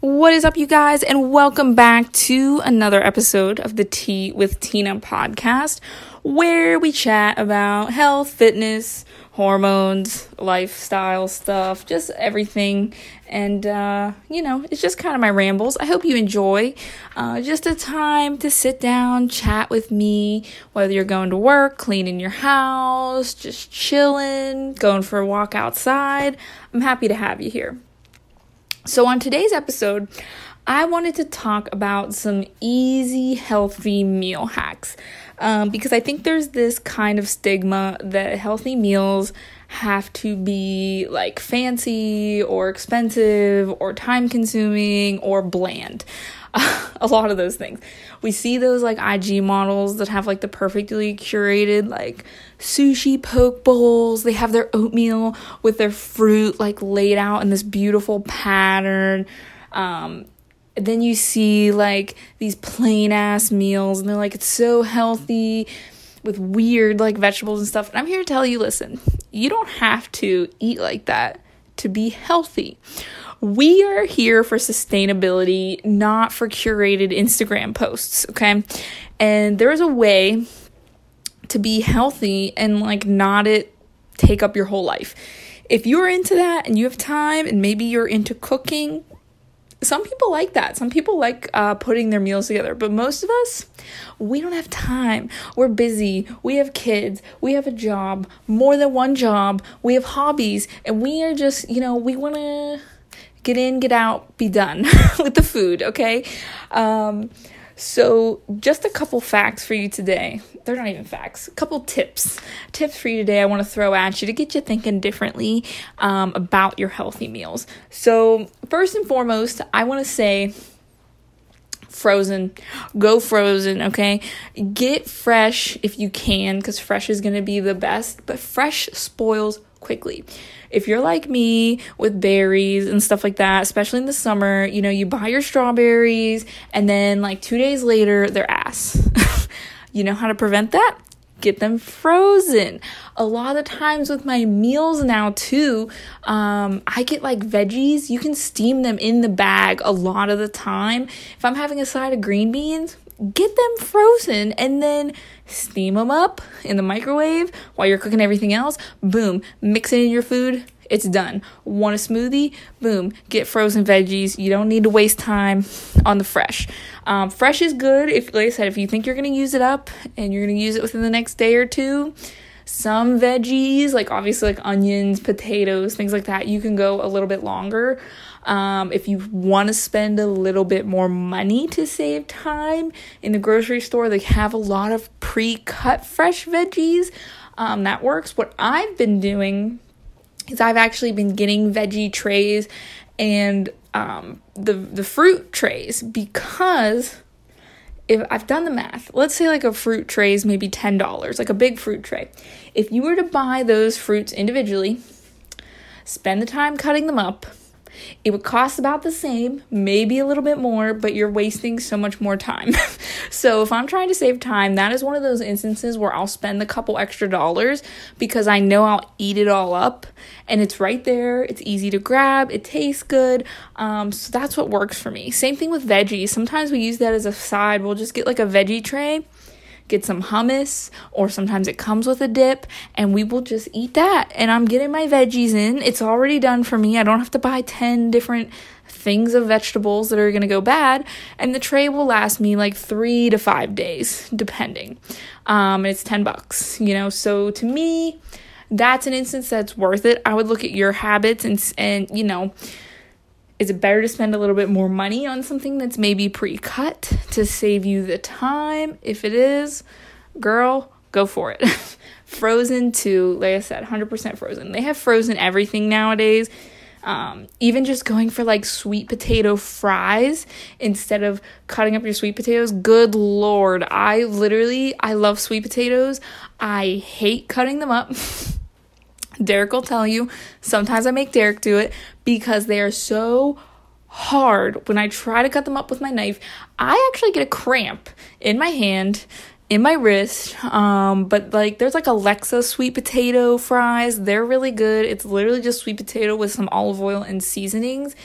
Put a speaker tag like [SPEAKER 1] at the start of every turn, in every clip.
[SPEAKER 1] What is up, you guys, and welcome back to another episode of the Tea with Tina podcast, where we chat about health, fitness, hormones, lifestyle stuff, just everything. And, uh, you know, it's just kind of my rambles. I hope you enjoy. Uh, just a time to sit down, chat with me, whether you're going to work, cleaning your house, just chilling, going for a walk outside. I'm happy to have you here. So, on today's episode, I wanted to talk about some easy, healthy meal hacks um, because I think there's this kind of stigma that healthy meals have to be like fancy or expensive or time consuming or bland. a lot of those things. We see those like IG models that have like the perfectly curated like sushi poke bowls. They have their oatmeal with their fruit like laid out in this beautiful pattern. Um, then you see like these plain ass meals and they're like it's so healthy with weird like vegetables and stuff. And I'm here to tell you listen, you don't have to eat like that to be healthy. We are here for sustainability, not for curated Instagram posts, okay? And there is a way to be healthy and like not it take up your whole life. If you're into that and you have time and maybe you're into cooking, some people like that. Some people like uh, putting their meals together, but most of us, we don't have time. We're busy. We have kids. We have a job, more than one job. We have hobbies, and we are just, you know, we want to get in, get out, be done with the food, okay? Um, so, just a couple facts for you today. They're not even facts. A couple tips. Tips for you today I want to throw at you to get you thinking differently um, about your healthy meals. So, first and foremost, I want to say frozen. Go frozen, okay? Get fresh if you can, because fresh is going to be the best, but fresh spoils quickly. If you're like me with berries and stuff like that, especially in the summer, you know, you buy your strawberries and then like two days later, they're ass. you know how to prevent that? Get them frozen. A lot of times with my meals now, too, um, I get like veggies. You can steam them in the bag a lot of the time. If I'm having a side of green beans, get them frozen and then steam them up in the microwave while you're cooking everything else. Boom, mix it in your food. It's done. Want a smoothie? Boom, get frozen veggies. You don't need to waste time on the fresh. Um, fresh is good if, like I said, if you think you're gonna use it up and you're gonna use it within the next day or two. Some veggies, like obviously like onions, potatoes, things like that, you can go a little bit longer. Um, if you want to spend a little bit more money to save time in the grocery store, they have a lot of pre cut fresh veggies. Um, that works. What I've been doing is I've actually been getting veggie trays and um, the the fruit trays because if I've done the math, let's say like a fruit tray is maybe $10, like a big fruit tray. If you were to buy those fruits individually, spend the time cutting them up, it would cost about the same, maybe a little bit more, but you're wasting so much more time. so, if I'm trying to save time, that is one of those instances where I'll spend a couple extra dollars because I know I'll eat it all up and it's right there. It's easy to grab, it tastes good. Um, so, that's what works for me. Same thing with veggies. Sometimes we use that as a side, we'll just get like a veggie tray get some hummus, or sometimes it comes with a dip, and we will just eat that. And I'm getting my veggies in. It's already done for me. I don't have to buy 10 different things of vegetables that are going to go bad and the tray will last me like 3 to 5 days depending um and it's 10 bucks you know so to me that's an instance that's worth it i would look at your habits and and you know is it better to spend a little bit more money on something that's maybe pre-cut to save you the time? If it is, girl, go for it. frozen to, like I said, 100% frozen. They have frozen everything nowadays. Um, even just going for like sweet potato fries instead of cutting up your sweet potatoes. Good lord, I literally I love sweet potatoes. I hate cutting them up. Derek will tell you. Sometimes I make Derek do it because they are so hard. When I try to cut them up with my knife, I actually get a cramp in my hand, in my wrist. Um, but like there's like Alexia sweet potato fries. They're really good. It's literally just sweet potato with some olive oil and seasonings.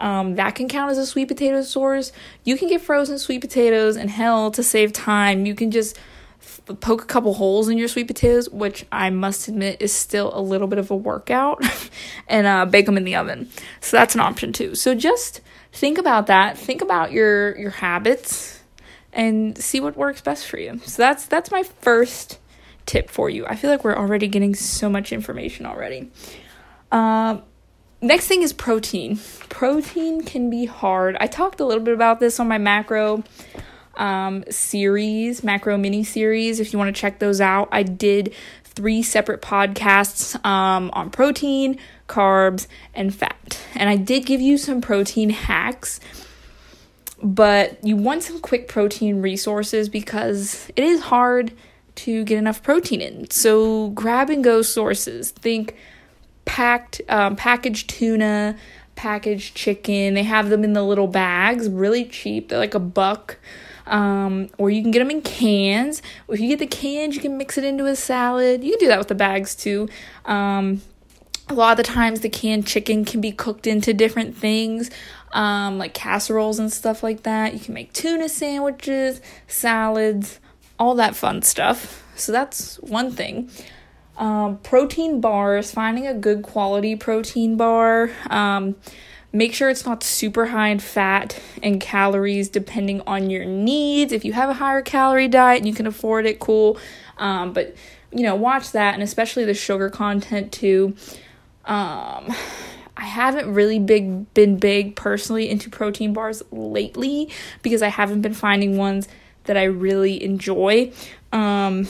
[SPEAKER 1] Um, that can count as a sweet potato source. You can get frozen sweet potatoes, and hell, to save time, you can just poke a couple holes in your sweet potatoes, which I must admit is still a little bit of a workout, and uh, bake them in the oven. So that's an option too. So just think about that. Think about your your habits and see what works best for you. So that's that's my first tip for you. I feel like we're already getting so much information already. Um, next thing is protein. Protein can be hard. I talked a little bit about this on my macro um, series, macro mini series. If you want to check those out, I did three separate podcasts um, on protein, carbs, and fat. And I did give you some protein hacks but you want some quick protein resources because it is hard to get enough protein in. So grab and go sources. Think packed um, packaged tuna, packaged chicken. They have them in the little bags, really cheap. They're like a buck. Um, or you can get them in cans. If you get the cans, you can mix it into a salad. You can do that with the bags too. Um, a lot of the times, the canned chicken can be cooked into different things um, like casseroles and stuff like that. You can make tuna sandwiches, salads, all that fun stuff. So that's one thing. Um, protein bars, finding a good quality protein bar. Make sure it's not super high in fat and calories depending on your needs. If you have a higher calorie diet and you can afford it, cool. Um, but you know, watch that and especially the sugar content too. Um, I haven't really big been big personally into protein bars lately because I haven't been finding ones that I really enjoy. Um,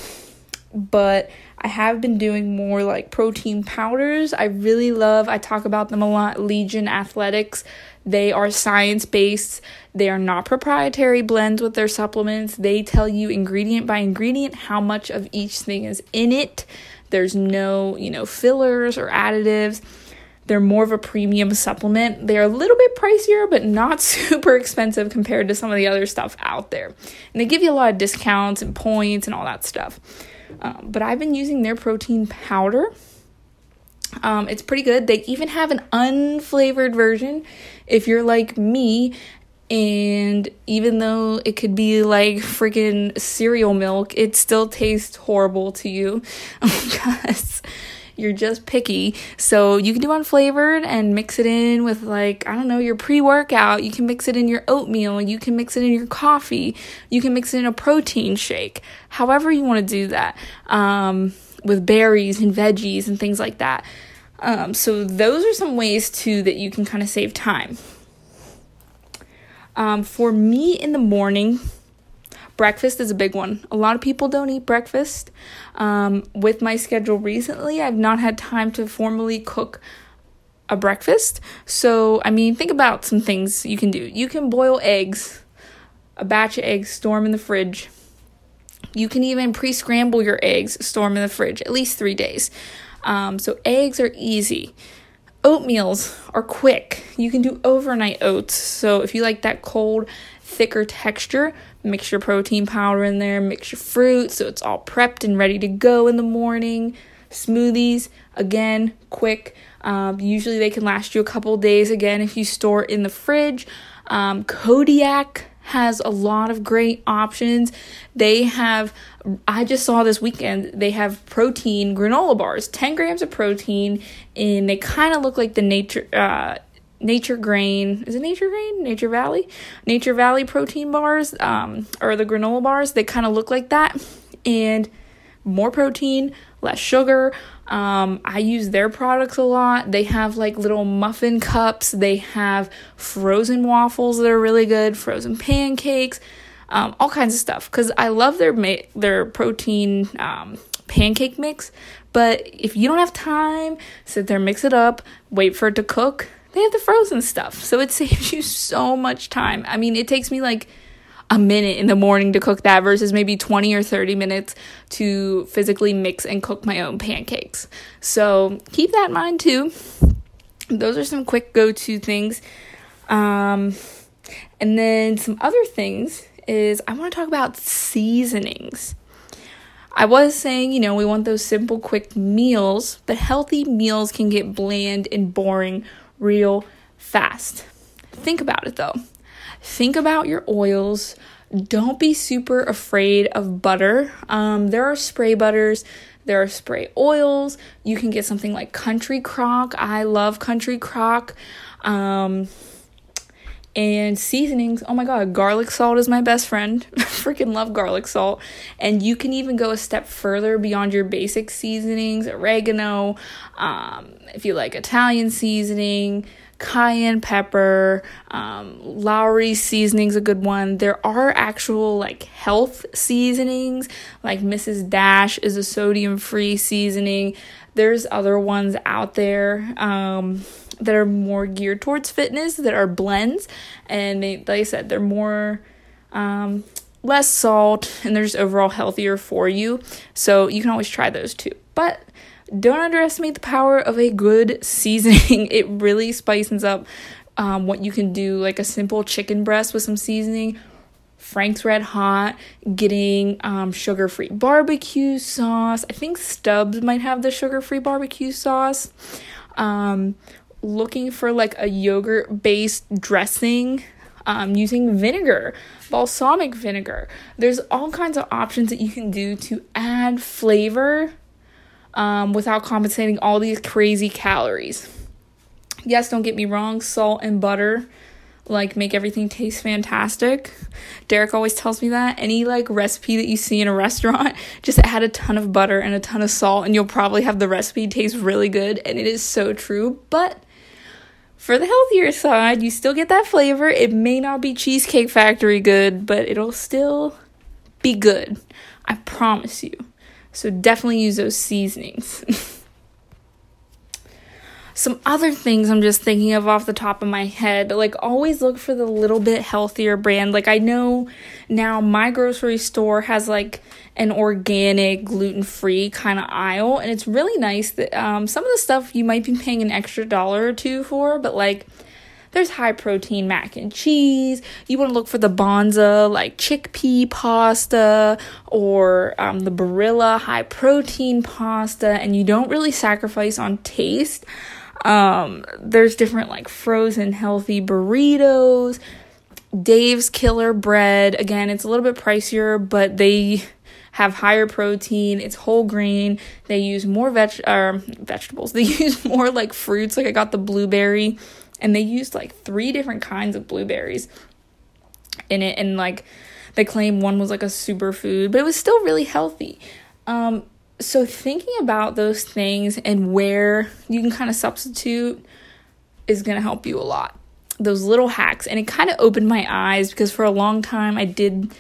[SPEAKER 1] but I have been doing more like protein powders. I really love, I talk about them a lot. Legion Athletics. They are science based. They are not proprietary blends with their supplements. They tell you ingredient by ingredient how much of each thing is in it. There's no, you know, fillers or additives. They're more of a premium supplement. They're a little bit pricier, but not super expensive compared to some of the other stuff out there. And they give you a lot of discounts and points and all that stuff. Um, but I've been using their protein powder. Um, it's pretty good. They even have an unflavored version if you're like me. And even though it could be like freaking cereal milk, it still tastes horrible to you because you're just picky. So you can do unflavored and mix it in with like, I don't know, your pre-workout. You can mix it in your oatmeal, you can mix it in your coffee, you can mix it in a protein shake. However you want to do that. Um, with berries and veggies and things like that. Um, so those are some ways too that you can kind of save time. Um, for me in the morning, breakfast is a big one. A lot of people don't eat breakfast. Um, with my schedule recently, I've not had time to formally cook a breakfast. So, I mean, think about some things you can do. You can boil eggs, a batch of eggs, store them in the fridge. You can even pre scramble your eggs, store them in the fridge, at least three days. Um, so, eggs are easy. Oatmeals are quick. You can do overnight oats. So, if you like that cold, thicker texture, mix your protein powder in there, mix your fruit so it's all prepped and ready to go in the morning. Smoothies, again, quick. Um, usually they can last you a couple days again if you store in the fridge. Um, Kodiak has a lot of great options. They have, I just saw this weekend, they have protein granola bars, 10 grams of protein, and they kind of look like the nature, uh, Nature Grain, is it Nature Grain? Nature Valley? Nature Valley protein bars, um, or the granola bars, they kind of look like that. And more protein, less sugar. Um, I use their products a lot. They have like little muffin cups, they have frozen waffles that are really good, frozen pancakes, um, all kinds of stuff. Because I love their, ma- their protein um, pancake mix. But if you don't have time, sit there, mix it up, wait for it to cook they have the frozen stuff. So it saves you so much time. I mean, it takes me like a minute in the morning to cook that versus maybe 20 or 30 minutes to physically mix and cook my own pancakes. So keep that in mind too. Those are some quick go to things. Um, and then some other things is I want to talk about seasonings. I was saying, you know, we want those simple, quick meals, but healthy meals can get bland and boring real fast. Think about it though. Think about your oils. Don't be super afraid of butter. Um, there are spray butters, there are spray oils. You can get something like Country Crock. I love Country Crock. Um, and seasonings. Oh my god, garlic salt is my best friend. Freaking love garlic salt. And you can even go a step further beyond your basic seasonings, oregano, um, if you like Italian seasoning, cayenne pepper, um, Lawry seasoning's a good one. There are actual like health seasonings, like Mrs. Dash is a sodium free seasoning. There's other ones out there. Um, that are more geared towards fitness that are blends and they like I said they're more um, less salt and they're just overall healthier for you. So you can always try those too. But don't underestimate the power of a good seasoning. it really spices up um, what you can do, like a simple chicken breast with some seasoning. Frank's Red Hot, getting um, sugar free barbecue sauce. I think Stubb's might have the sugar free barbecue sauce. Um, looking for like a yogurt based dressing um, using vinegar, balsamic vinegar. There's all kinds of options that you can do to add flavor um, without compensating all these crazy calories. Yes, don't get me wrong, salt and butter like make everything taste fantastic. Derek always tells me that any like recipe that you see in a restaurant, just add a ton of butter and a ton of salt and you'll probably have the recipe taste really good and it is so true. But for the healthier side, you still get that flavor. It may not be Cheesecake Factory good, but it'll still be good. I promise you. So definitely use those seasonings. Some other things I'm just thinking of off the top of my head, like always look for the little bit healthier brand. Like I know now my grocery store has like an organic, gluten free kind of aisle, and it's really nice that um, some of the stuff you might be paying an extra dollar or two for, but like there's high protein mac and cheese. You want to look for the Banza, like chickpea pasta or um, the Barilla high protein pasta, and you don't really sacrifice on taste. Um, there's different like frozen healthy burritos. Dave's Killer Bread. Again, it's a little bit pricier, but they have higher protein. It's whole grain. They use more veg uh, vegetables. They use more like fruits. Like I got the blueberry, and they used like three different kinds of blueberries in it, and like they claim one was like a superfood, but it was still really healthy. Um, so thinking about those things and where you can kind of substitute is going to help you a lot those little hacks and it kind of opened my eyes because for a long time I did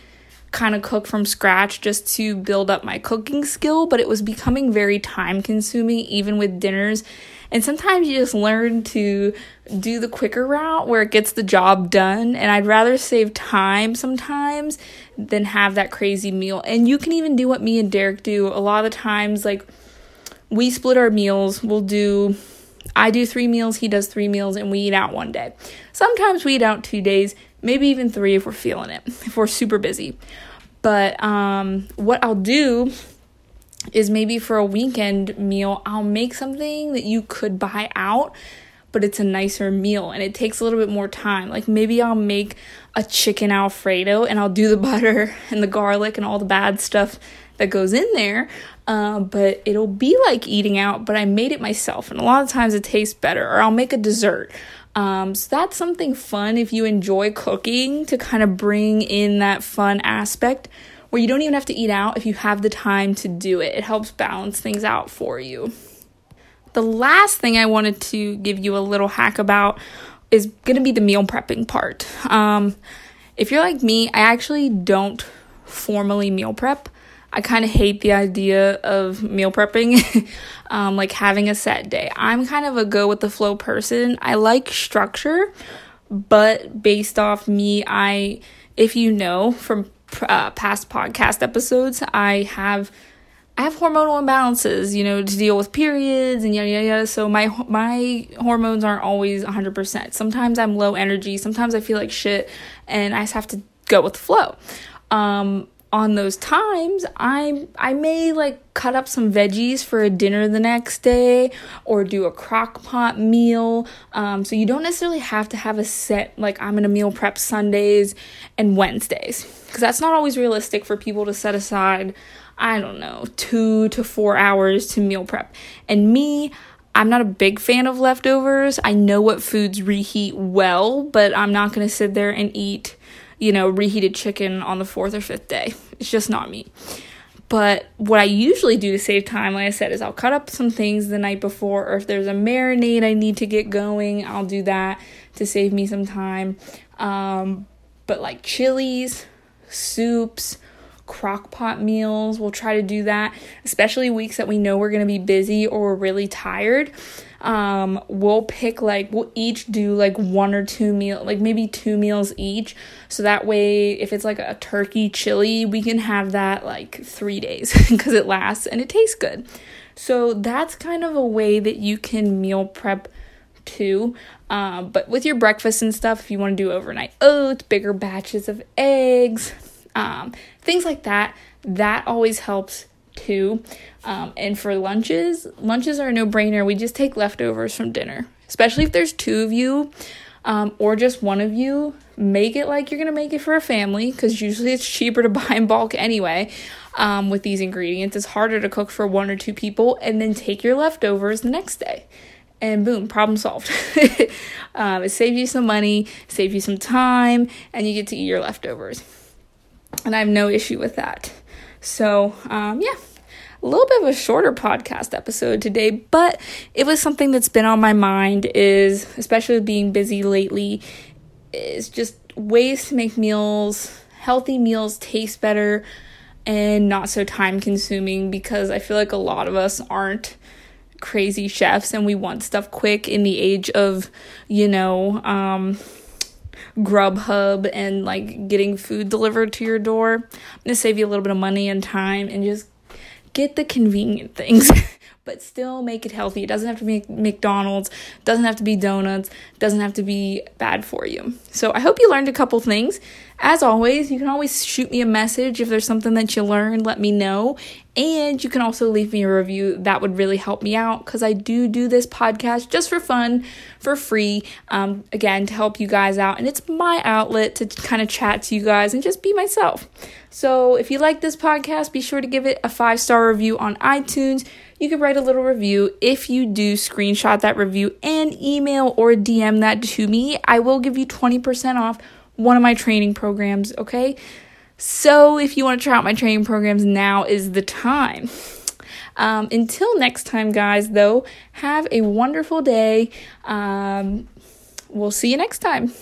[SPEAKER 1] kind of cook from scratch just to build up my cooking skill, but it was becoming very time consuming even with dinners. And sometimes you just learn to do the quicker route where it gets the job done. And I'd rather save time sometimes than have that crazy meal. And you can even do what me and Derek do. A lot of the times, like, we split our meals. We'll do, I do three meals, he does three meals, and we eat out one day. Sometimes we eat out two days, maybe even three if we're feeling it, if we're super busy. But um, what I'll do is maybe for a weekend meal, I'll make something that you could buy out, but it's a nicer meal and it takes a little bit more time. Like maybe I'll make a chicken Alfredo and I'll do the butter and the garlic and all the bad stuff that goes in there. Uh, but it'll be like eating out, but I made it myself, and a lot of times it tastes better. Or I'll make a dessert. Um, so that's something fun if you enjoy cooking to kind of bring in that fun aspect where you don't even have to eat out if you have the time to do it. It helps balance things out for you. The last thing I wanted to give you a little hack about is going to be the meal prepping part. Um, if you're like me, I actually don't formally meal prep. I kind of hate the idea of meal prepping, um, like having a set day. I'm kind of a go with the flow person. I like structure, but based off me, I, if you know from uh, past podcast episodes, I have. I have hormonal imbalances, you know, to deal with periods and yada yada yada. So my my hormones aren't always 100%. Sometimes I'm low energy, sometimes I feel like shit and I just have to go with the flow. Um on those times i i may like cut up some veggies for a dinner the next day or do a crock pot meal um, so you don't necessarily have to have a set like i'm gonna meal prep sundays and wednesdays because that's not always realistic for people to set aside i don't know two to four hours to meal prep and me I'm not a big fan of leftovers. I know what foods reheat well, but I'm not going to sit there and eat you know, reheated chicken on the fourth or fifth day. It's just not me. But what I usually do to save time, like I said, is I'll cut up some things the night before, or if there's a marinade I need to get going, I'll do that to save me some time. Um, but like chilies, soups, crock pot meals, we'll try to do that, especially weeks that we know we're going to be busy or we're really tired. Um, we'll pick like we'll each do like one or two meal like maybe two meals each. So that way if it's like a turkey chili we can have that like three days because it lasts and it tastes good. So that's kind of a way that you can meal prep too um, but with your breakfast and stuff if you want to do overnight oats bigger batches of eggs um, things like that that always helps too. Um, and for lunches, lunches are a no brainer. We just take leftovers from dinner, especially if there's two of you um, or just one of you. Make it like you're gonna make it for a family because usually it's cheaper to buy in bulk anyway. Um, with these ingredients, it's harder to cook for one or two people, and then take your leftovers the next day and boom, problem solved. um, it saves you some money, saves you some time, and you get to eat your leftovers. And I have no issue with that. So, um, yeah, a little bit of a shorter podcast episode today, but it was something that's been on my mind is especially being busy lately is just ways to make meals, healthy meals taste better and not so time consuming because I feel like a lot of us aren't crazy chefs and we want stuff quick in the age of, you know, um Grubhub and like getting food delivered to your door. I'm gonna save you a little bit of money and time and just get the convenient things. but still make it healthy. It doesn't have to be McDonald's, doesn't have to be donuts, doesn't have to be bad for you. So I hope you learned a couple things. As always, you can always shoot me a message if there's something that you learned, let me know. And you can also leave me a review. That would really help me out because I do do this podcast just for fun, for free, um, again, to help you guys out. And it's my outlet to kind of chat to you guys and just be myself. So if you like this podcast, be sure to give it a five star review on iTunes. You could write a little review. If you do screenshot that review and email or DM that to me, I will give you 20% off one of my training programs, okay? So if you want to try out my training programs, now is the time. Um, until next time, guys, though, have a wonderful day. Um, we'll see you next time.